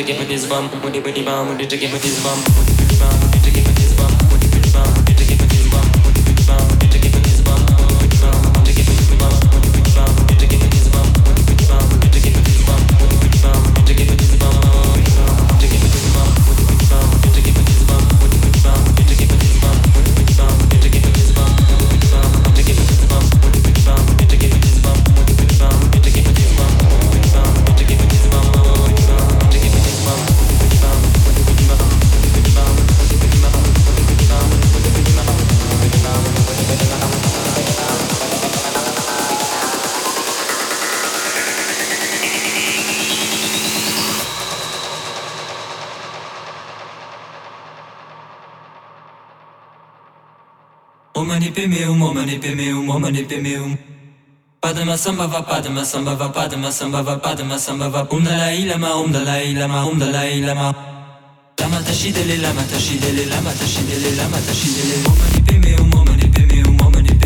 to get with this bum, with Money, money, the bum, with it to get with this bum, with it with the bum, pemeum, omane oh pemeum, omane oh pemeum. Padma samba va padma samba va padma samba va padma samba va. Um Om Dalai Lama um Om Dalai Lama um Om Dalai Lama. Lama tashidele Lama tashidele Lama Lama tashidele Omane oh pemeum, omane pemeum, omane pemeum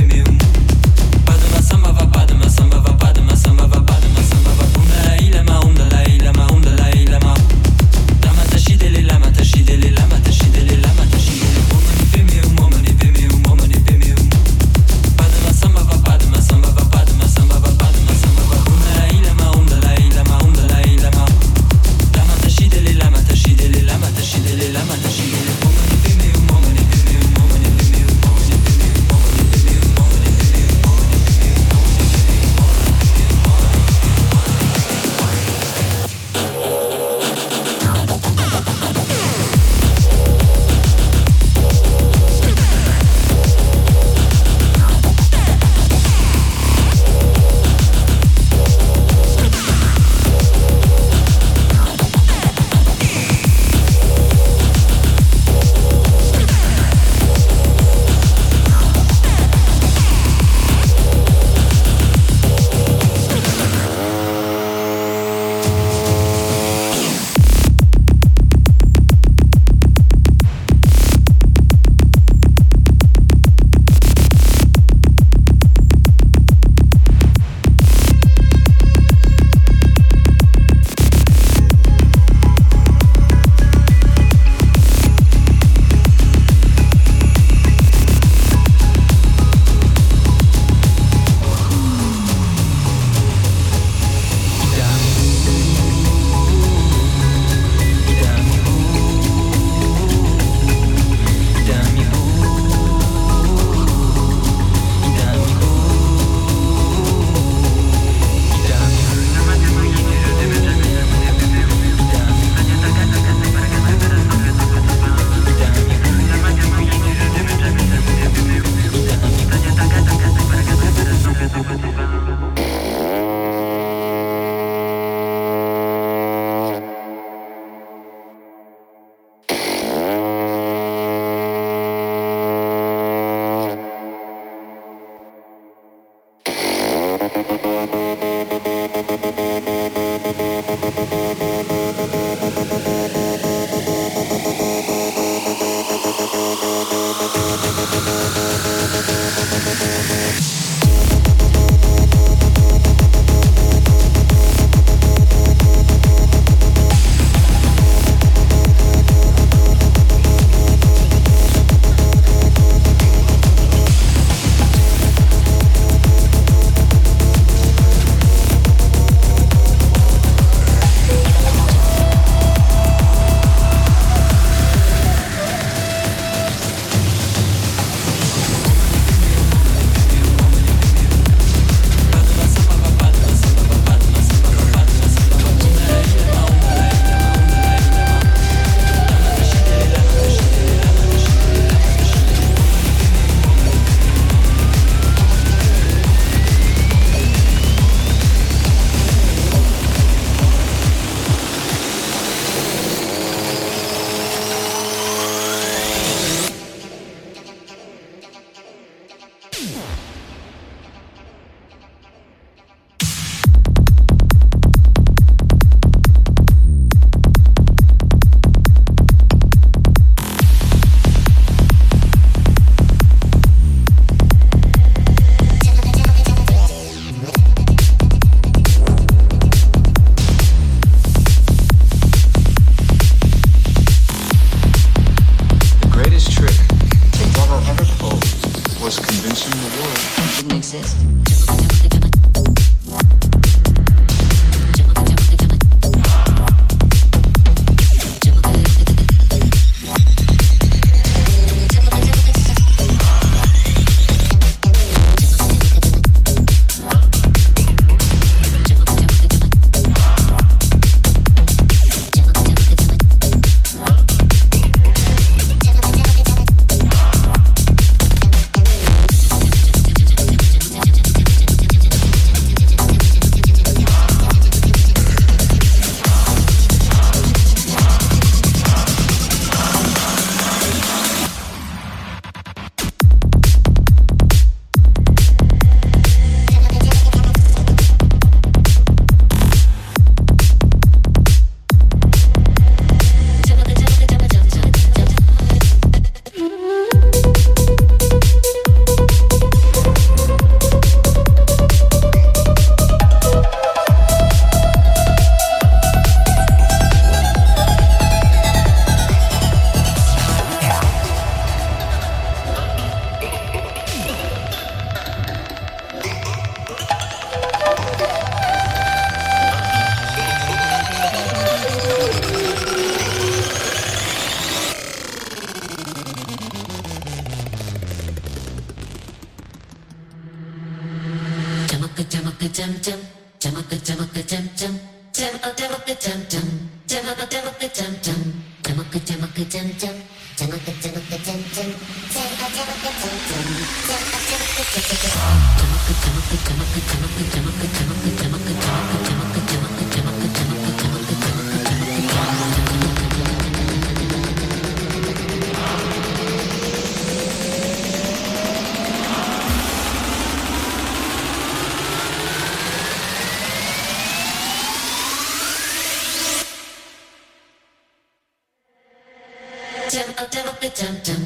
dum dum.